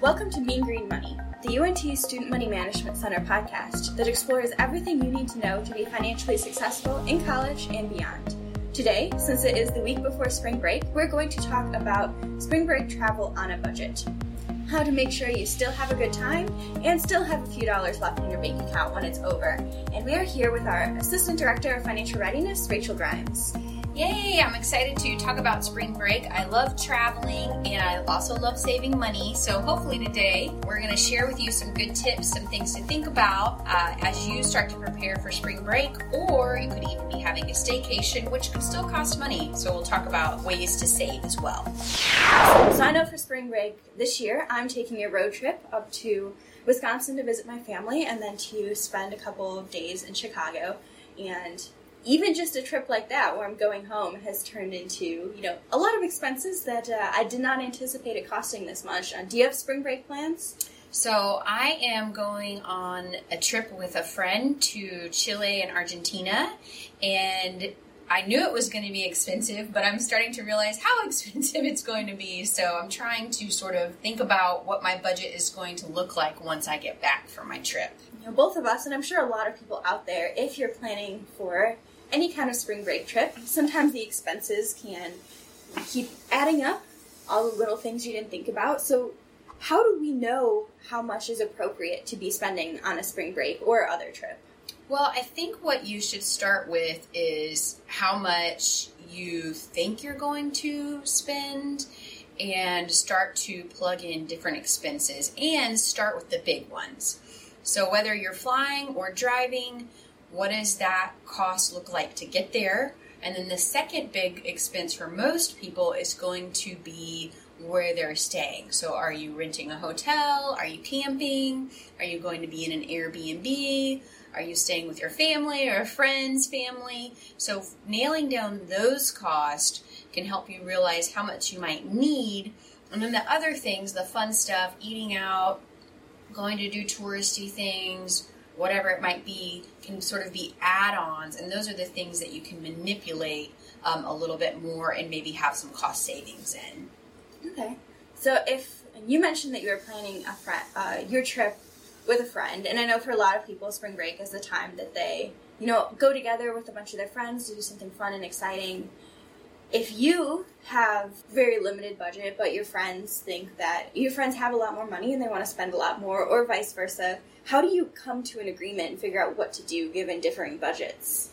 Welcome to Mean Green Money, the UNT Student Money Management Center podcast that explores everything you need to know to be financially successful in college and beyond. Today, since it is the week before spring break, we're going to talk about spring break travel on a budget. How to make sure you still have a good time and still have a few dollars left in your bank account when it's over. And we are here with our Assistant Director of Financial Readiness, Rachel Grimes. Yay! I'm excited to talk about spring break. I love traveling and I also love saving money. So, hopefully, today we're going to share with you some good tips, some things to think about uh, as you start to prepare for spring break, or you could even be having a staycation, which could still cost money. So, we'll talk about ways to save as well. So, I know for spring break this year, I'm taking a road trip up to Wisconsin to visit my family and then to spend a couple of days in Chicago. And even just a trip like that where I'm going home has turned into, you know, a lot of expenses that uh, I did not anticipate it costing this much. Uh, do you have spring break plans? So I am going on a trip with a friend to Chile and Argentina and I knew it was going to be expensive, but I'm starting to realize how expensive it's going to be. So I'm trying to sort of think about what my budget is going to look like once I get back from my trip. You know, both of us, and I'm sure a lot of people out there, if you're planning for any kind of spring break trip, sometimes the expenses can keep adding up, all the little things you didn't think about. So, how do we know how much is appropriate to be spending on a spring break or other trip? Well, I think what you should start with is how much you think you're going to spend and start to plug in different expenses and start with the big ones. So, whether you're flying or driving, what does that cost look like to get there? And then the second big expense for most people is going to be where they're staying. So, are you renting a hotel? Are you camping? Are you going to be in an Airbnb? Are you staying with your family or a friend's family? So, nailing down those costs can help you realize how much you might need. And then the other things, the fun stuff, eating out, going to do touristy things, whatever it might be, can sort of be add ons. And those are the things that you can manipulate um, a little bit more and maybe have some cost savings in. Okay. So if you mentioned that you were planning a friend, uh, your trip with a friend, and I know for a lot of people, spring break is the time that they, you know, go together with a bunch of their friends to do something fun and exciting. If you have very limited budget, but your friends think that your friends have a lot more money and they want to spend a lot more, or vice versa, how do you come to an agreement and figure out what to do given differing budgets?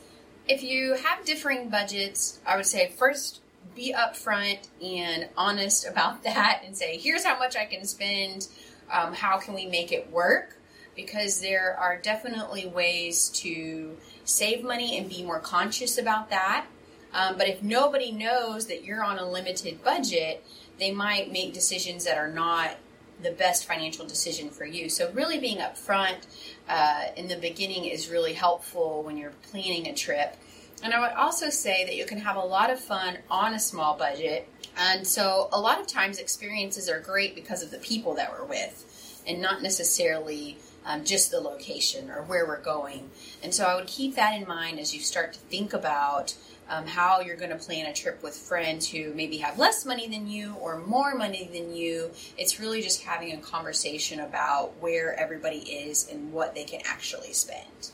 If you have differing budgets, I would say first be upfront and honest about that and say, here's how much I can spend. Um, how can we make it work? Because there are definitely ways to save money and be more conscious about that. Um, but if nobody knows that you're on a limited budget, they might make decisions that are not the best financial decision for you. So, really being upfront uh, in the beginning is really helpful when you're planning a trip. And I would also say that you can have a lot of fun on a small budget. And so, a lot of times, experiences are great because of the people that we're with and not necessarily um, just the location or where we're going. And so, I would keep that in mind as you start to think about um, how you're going to plan a trip with friends who maybe have less money than you or more money than you. It's really just having a conversation about where everybody is and what they can actually spend.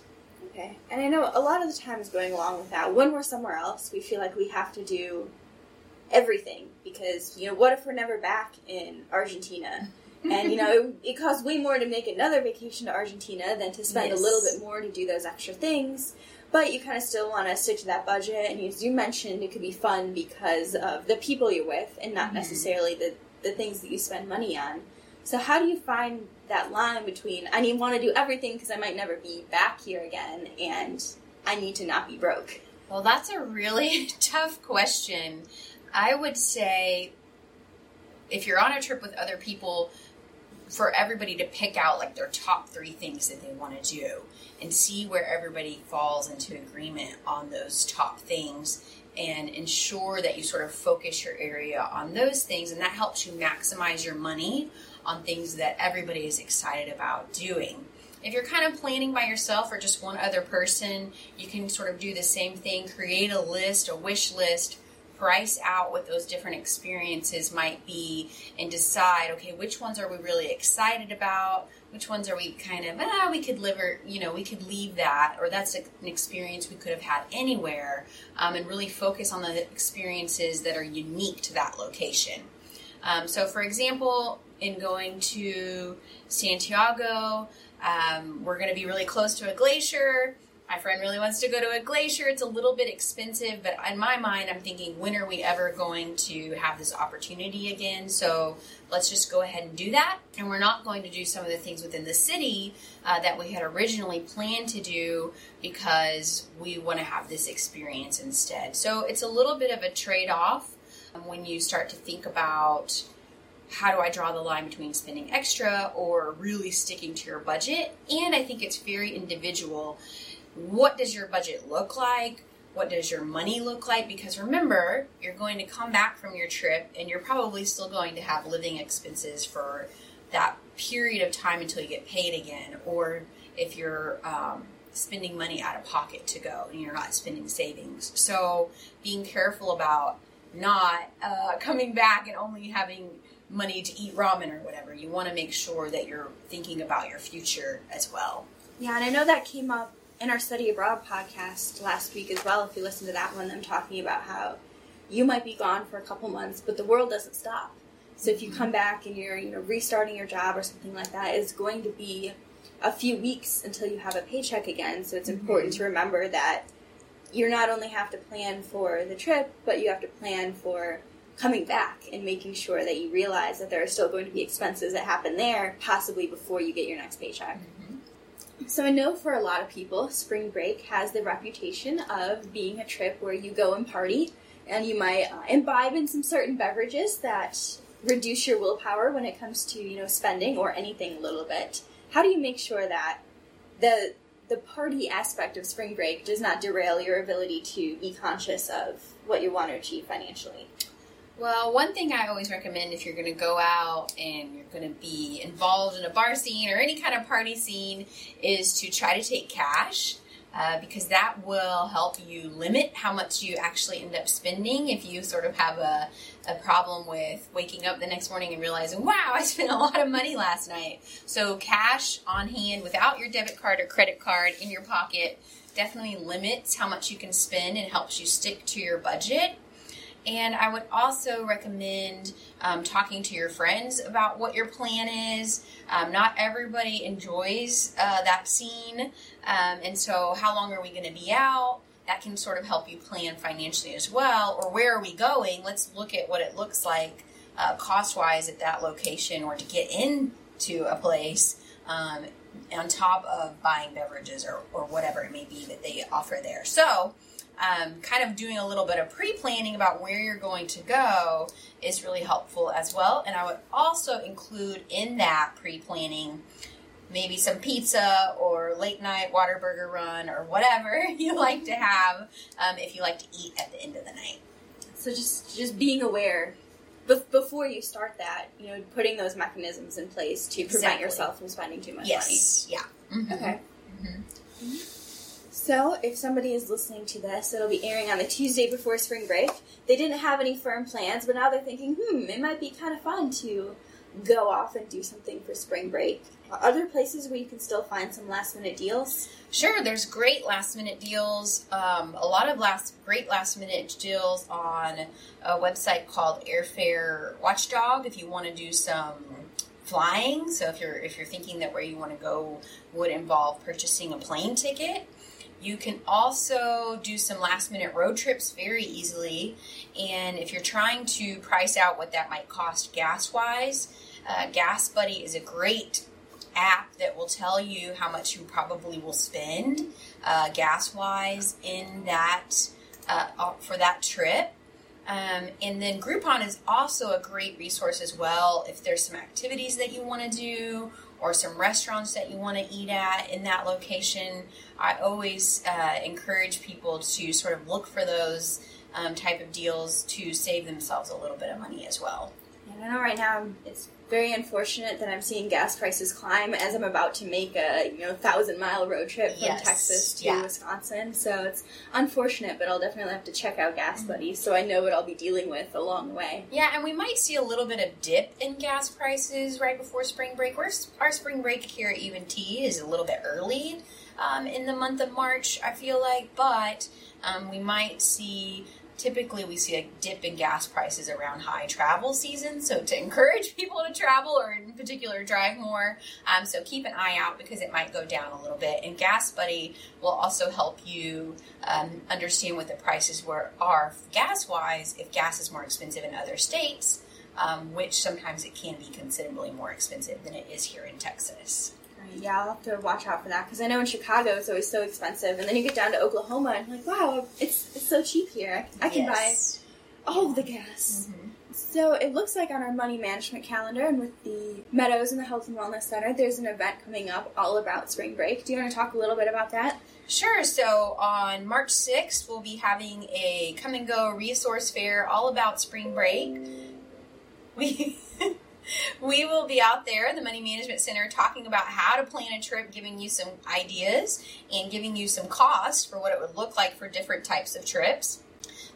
Okay. And I know a lot of the times going along with that, when we're somewhere else, we feel like we have to do everything because, you know, what if we're never back in Argentina? And you know it, it, costs way more to make another vacation to Argentina than to spend yes. a little bit more to do those extra things but you kind of still want to stick to that budget. And as you mentioned, it could be fun because of the people you're with and not mm-hmm. necessarily the, the things that you spend money on. So, how do you find that line between I need want to do everything because I might never be back here again and I need to not be broke? Well, that's a really tough question. I would say if you're on a trip with other people, for everybody to pick out like their top three things that they want to do and see where everybody falls into agreement on those top things and ensure that you sort of focus your area on those things and that helps you maximize your money on things that everybody is excited about doing. If you're kind of planning by yourself or just one other person, you can sort of do the same thing, create a list, a wish list price out what those different experiences might be and decide okay which ones are we really excited about? Which ones are we kind of ah we could live or you know we could leave that or that's an experience we could have had anywhere um, and really focus on the experiences that are unique to that location. Um, so for example in going to santiago um, we're going to be really close to a glacier my friend really wants to go to a glacier. It's a little bit expensive, but in my mind, I'm thinking, when are we ever going to have this opportunity again? So let's just go ahead and do that. And we're not going to do some of the things within the city uh, that we had originally planned to do because we want to have this experience instead. So it's a little bit of a trade off when you start to think about how do I draw the line between spending extra or really sticking to your budget? And I think it's very individual what does your budget look like? What does your money look like? Because remember, you're going to come back from your trip and you're probably still going to have living expenses for that period of time until you get paid again. Or if you're um, spending money out of pocket to go and you're not spending savings. So being careful about not uh, coming back and only having money to eat ramen or whatever. You want to make sure that you're thinking about your future as well. Yeah, and I know that came up in our study abroad podcast last week as well, if you listen to that one, I'm talking about how you might be gone for a couple months, but the world doesn't stop. So if you come back and you're, you know, restarting your job or something like that, it's going to be a few weeks until you have a paycheck again. So it's mm-hmm. important to remember that you not only have to plan for the trip, but you have to plan for coming back and making sure that you realize that there are still going to be expenses that happen there, possibly before you get your next paycheck. Mm-hmm. So I know for a lot of people, spring break has the reputation of being a trip where you go and party, and you might uh, imbibe in some certain beverages that reduce your willpower when it comes to you know spending or anything a little bit. How do you make sure that the the party aspect of spring break does not derail your ability to be conscious of what you want to achieve financially? Well, one thing I always recommend if you're going to go out and you're going to be involved in a bar scene or any kind of party scene is to try to take cash. Uh, because that will help you limit how much you actually end up spending if you sort of have a, a problem with waking up the next morning and realizing, wow, I spent a lot of money last night. So, cash on hand without your debit card or credit card in your pocket definitely limits how much you can spend and helps you stick to your budget. And I would also recommend um, talking to your friends about what your plan is. Um, not everybody enjoys uh, that scene. Um, and so, how long are we going to be out? That can sort of help you plan financially as well. Or where are we going? Let's look at what it looks like uh, cost wise at that location or to get into a place. Um, on top of buying beverages or, or whatever it may be that they offer there. So, um, kind of doing a little bit of pre planning about where you're going to go is really helpful as well. And I would also include in that pre planning maybe some pizza or late night Whataburger run or whatever you like to have um, if you like to eat at the end of the night. So just just being aware before you start that, you know, putting those mechanisms in place to prevent exactly. yourself from spending too much yes. money. Yes. Yeah. Mm-hmm. Okay. Mm-hmm. Mm-hmm. So, if somebody is listening to this, it'll be airing on the Tuesday before spring break. They didn't have any firm plans, but now they're thinking, hmm, it might be kind of fun to go off and do something for spring break. Other places where you can still find some last minute deals? Sure, there's great last minute deals. Um, a lot of last great last minute deals on a website called Airfare Watchdog. If you want to do some flying, so if you're if you're thinking that where you want to go would involve purchasing a plane ticket, you can also do some last minute road trips very easily. And if you're trying to price out what that might cost gas wise, uh, Gas Buddy is a great app that will tell you how much you probably will spend uh, gas wise in that uh, uh, for that trip. Um, and then Groupon is also a great resource as well if there's some activities that you want to do or some restaurants that you want to eat at in that location. I always uh, encourage people to sort of look for those um, type of deals to save themselves a little bit of money as well. I know right now it's very unfortunate that I'm seeing gas prices climb as I'm about to make a you know thousand mile road trip from Yes. Texas to Yeah. Wisconsin. So it's unfortunate, but I'll definitely have to check out Gas Buddy so I know what I'll be dealing with along the way. Yeah, and we might see a little bit of dip in gas prices right before spring break. Our, our spring break here at UNT is a little bit early um, in the month of March, I feel like, but um, we might see. Typically, we see a dip in gas prices around high travel season. So, to encourage people to travel or, in particular, drive more, um, so keep an eye out because it might go down a little bit. And Gas Buddy will also help you um, understand what the prices were are gas wise if gas is more expensive in other states, um, which sometimes it can be considerably more expensive than it is here in Texas. Right, Yeah, I'll have to watch out for that because I know in Chicago it's always so expensive, and then you get down to Oklahoma and you're like, wow, it's it's so cheap here. I can Yes. buy all the gas. Mhm. So it looks like on our money management calendar and with the Meadows and the Health and Wellness Center, there's an event coming up all about spring break. Do you want to talk a little bit about that? Sure. So on March 6th, we'll be having a come and go resource fair all about spring break. We. We will be out there the Money Management Center talking about how to plan a trip, giving you some ideas and giving you some cost for what it would look like for different types of trips.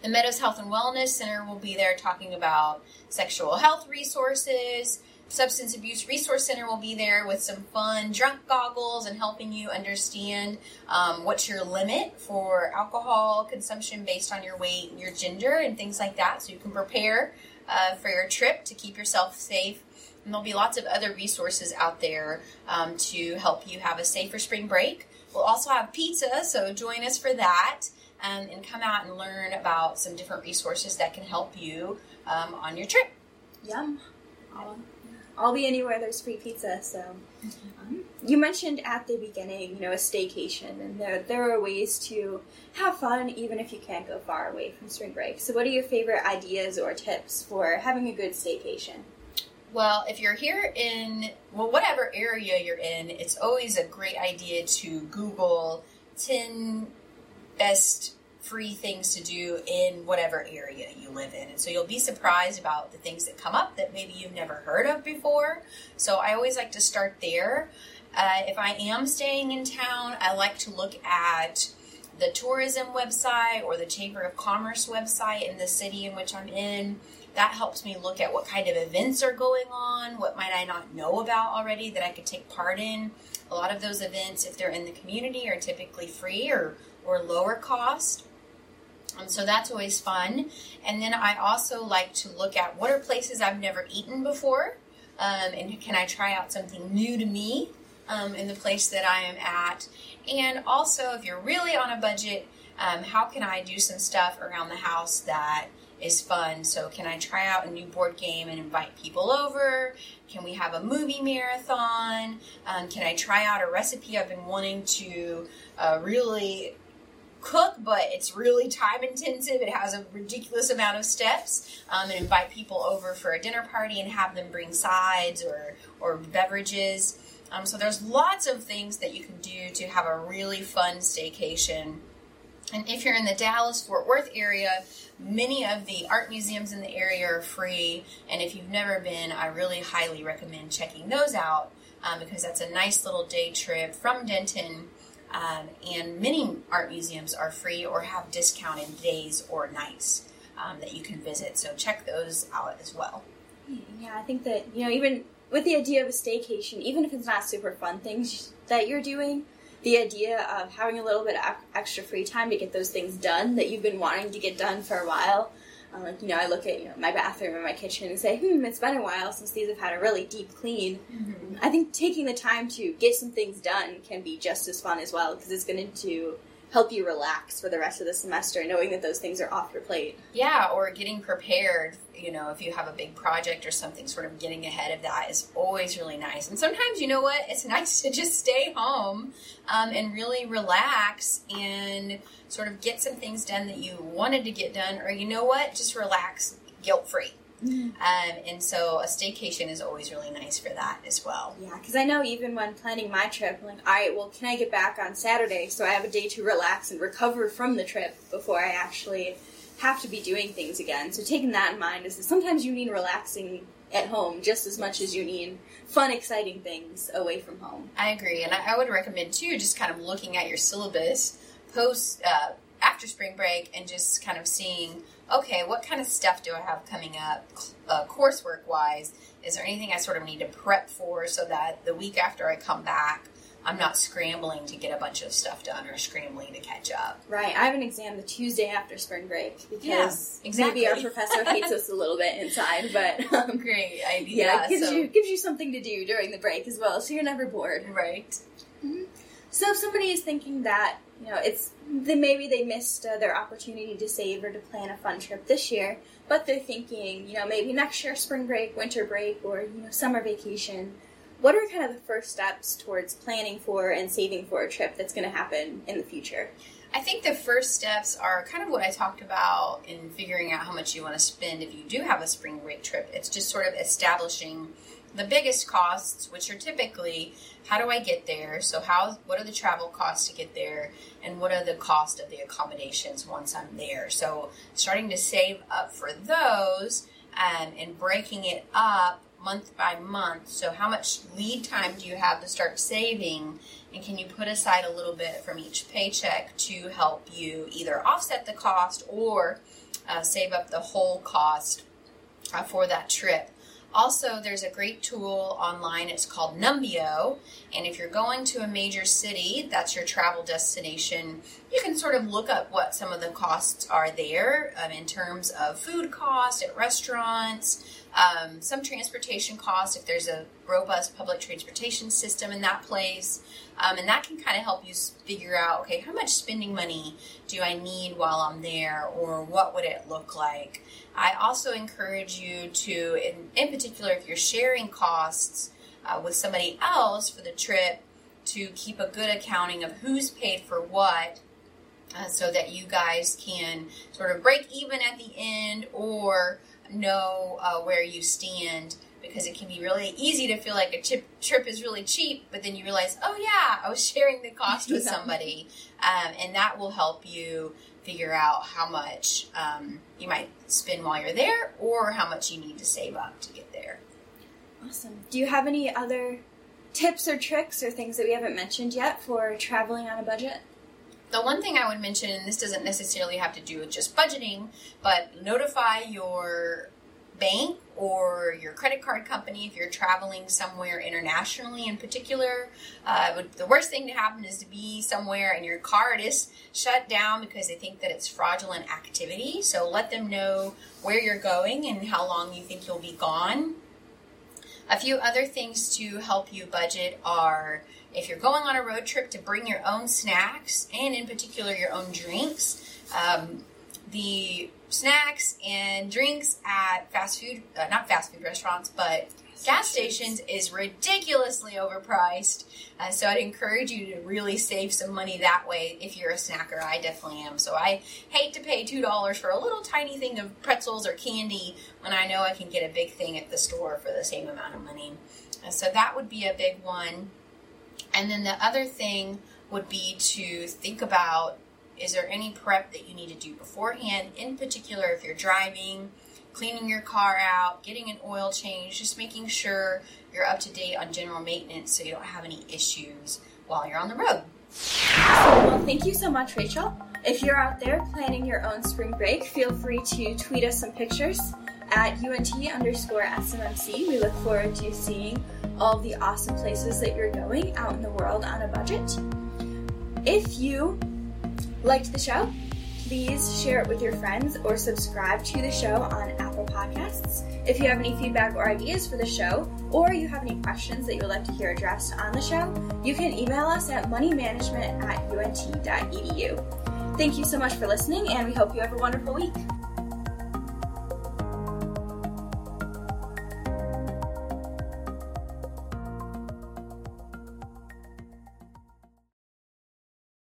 The Meadows Health and Wellness Center will be there talking about sexual health resources. Substance Abuse Resource Center will be there with some fun drunk goggles and helping you understand um, what's your limit for alcohol consumption based on your weight and your gender and things like that so you can prepare uh, for your trip to keep yourself safe. And there'll be lots of other resources out there um, to help you have a safer spring break. We'll also have pizza, so join us for that um, and come out and learn about some different resources that can help you um, on your trip. Yum. I'll, be anywhere there's free pizza, so. Um, you mentioned at the beginning, you know, a staycation, and there, there are ways to have fun even if you can't go far away from spring break. So, what are your favorite ideas or tips for having a good staycation? Well, if you're here in, well, whatever area you're in, it's always a great idea to Google 10 best free things to do in whatever area you live in. And so you'll be surprised about the things that come up that maybe you've never heard of before. So I always like to start there. Uh, if I am staying in town, I like to look at the tourism website or the Chamber of Commerce website in the city in which I'm in that helps me look at what kind of events are going on, what might I not know about already that I could take part in. A lot of those events, if they're in the community, are typically free or, or lower cost. Um, so that's always fun. And then I also like to look at what are places I've never eaten before, um, and can I try out something new to me um, in the place that I am at. And also, if you're really on a budget, um, how can I do some stuff around the house that is fun. So, can I try out a new board game and invite people over? Can we have a movie marathon? Um, can I try out a recipe I've been wanting to uh, really cook, but it's really time intensive? It has a ridiculous amount of steps. Um, and invite people over for a dinner party and have them bring sides or, or beverages. Um, so, there's lots of things that you can do to have a really fun staycation. And if you're in the Dallas Fort Worth area, many of the art museums in the area are free. And if you've never been, I really highly recommend checking those out um, because that's a nice little day trip from Denton. Um, and many art museums are free or have discounted days or nights um, that you can visit. So check those out as well. Yeah, I think that, you know, even with the idea of a staycation, even if it's not super fun things that you're doing, the idea of having a little bit of extra free time to get those things done that you've been wanting to get done for a while. Um, like, you know, I look at you know, my bathroom and my kitchen and say, hmm, it's been a while since these have had a really deep clean. Mm-hmm. I think taking the time to get some things done can be just as fun as well because it's going to help you relax for the rest of the semester, knowing that those things are off your plate. Yeah, or getting prepared, you know, if you have a big project or something, sort of getting ahead of that is always really nice. And sometimes, you know what, it's nice to just stay home um, and really relax and sort of get some things done that you wanted to get done, or you know what, just relax guilt free. Um, and so a staycation is always really nice for that as well. Yeah, because I know even when planning my trip, I'm like, all right, well, can I get back on Saturday so I have a day to relax and recover from the trip before I actually have to be doing things again? So taking that in mind is that sometimes you need relaxing at home just as much as you need fun, exciting things away from home. I agree, and I, I would recommend too, just kind of looking at your syllabus post uh, after spring break and just kind of seeing, okay, what kind of stuff do I have coming up, uh, coursework wise? Is there anything I sort of need to prep for so that the week after I come back, I'm not scrambling to get a bunch of stuff done or scrambling to catch up. Right. I have an exam the Tuesday after spring break because exactly. maybe our professor hates us a little bit inside, but um, Great idea. yeah, it gives so- you gives you something to do during the break as well, so you're never bored. right. So if somebody is thinking that you know it's they, maybe they missed uh, their opportunity to save or to plan a fun trip this year, but they're thinking you know maybe next year spring break, winter break, or you know summer vacation. What are kind of the first steps towards planning for and saving for a trip that's going to happen in the future? I think the first steps are kind of what I talked about in figuring out how much you want to spend if you do have a spring break trip. It's just sort of establishing the biggest costs, which are typically how do I get there? So how what are the travel costs to get there and what are the cost of the accommodations once I'm there? So starting to save up for those um, and breaking it up month by month. So how much lead time do you have to start saving and can you put aside a little bit from each paycheck to help you either offset the cost or uh, save up the whole cost uh, for that trip? Also, there's a great tool online. It's called Numbeo. And if you're going to a major city, that's your travel destination, you can sort of look up what some of the costs are there um, in terms of food costs at restaurants, um, some transportation costs if there's a robust public transportation system in that place. Um, and that can kind of help you figure out okay, how much spending money do I need while I'm there, or what would it look like? I also encourage you to, in, in particular, if you're sharing costs uh, with somebody else for the trip, to keep a good accounting of who's paid for what. Uh, so that you guys can sort of break even at the end or know uh, where you stand because it can be really easy to feel like a trip, trip is really cheap, but then you realize, oh yeah, I was sharing the cost with somebody. Um, and that will help you figure out how much um, you might spend while you're there or how much you need to save up to get there. Awesome. Do you have any other tips or tricks or things that we haven't mentioned yet for traveling on a budget? The one thing I would mention, and this doesn't necessarily have to do with just budgeting, but notify your bank or your credit card company if you're traveling somewhere internationally in particular. Uh, the worst thing to happen is to be somewhere and your card is shut down because they think that it's fraudulent activity. So let them know where you're going and how long you think you'll be gone. A few other things to help you budget are if you're going on a road trip to bring your own snacks and in particular your own drinks. Um, the snacks and drinks at fast food, uh, not fast food restaurants, but gas stations is ridiculously overpriced. Uh, so I'd encourage you to really save some money that way if you're a snacker. I definitely am. So I hate to pay $2 for a little tiny thing of pretzels or candy when I know I can get a big thing at the store for the same amount of money. Uh, so that would be a big one. And then the other thing would be to think about is there any prep that you need to do beforehand, in particular if you're driving, cleaning your car out, getting an oil change, just making sure you're up to date on general maintenance so you don't have any issues while you're on the road. Well, thank you so much, Rachel. If you're out there planning your own spring break, feel free to tweet us some pictures at UNT underscore SMMC. We look forward to seeing all the awesome places that you're going out in the world on a budget. If you liked the show, please share it with your friends or subscribe to the show on Apple Podcasts. If you have any feedback or ideas for the show, or you have any questions that you would like to hear addressed on the show, you can email us at moneymanagement at unt.edu. Thank you so much for listening, and we hope you have a wonderful week.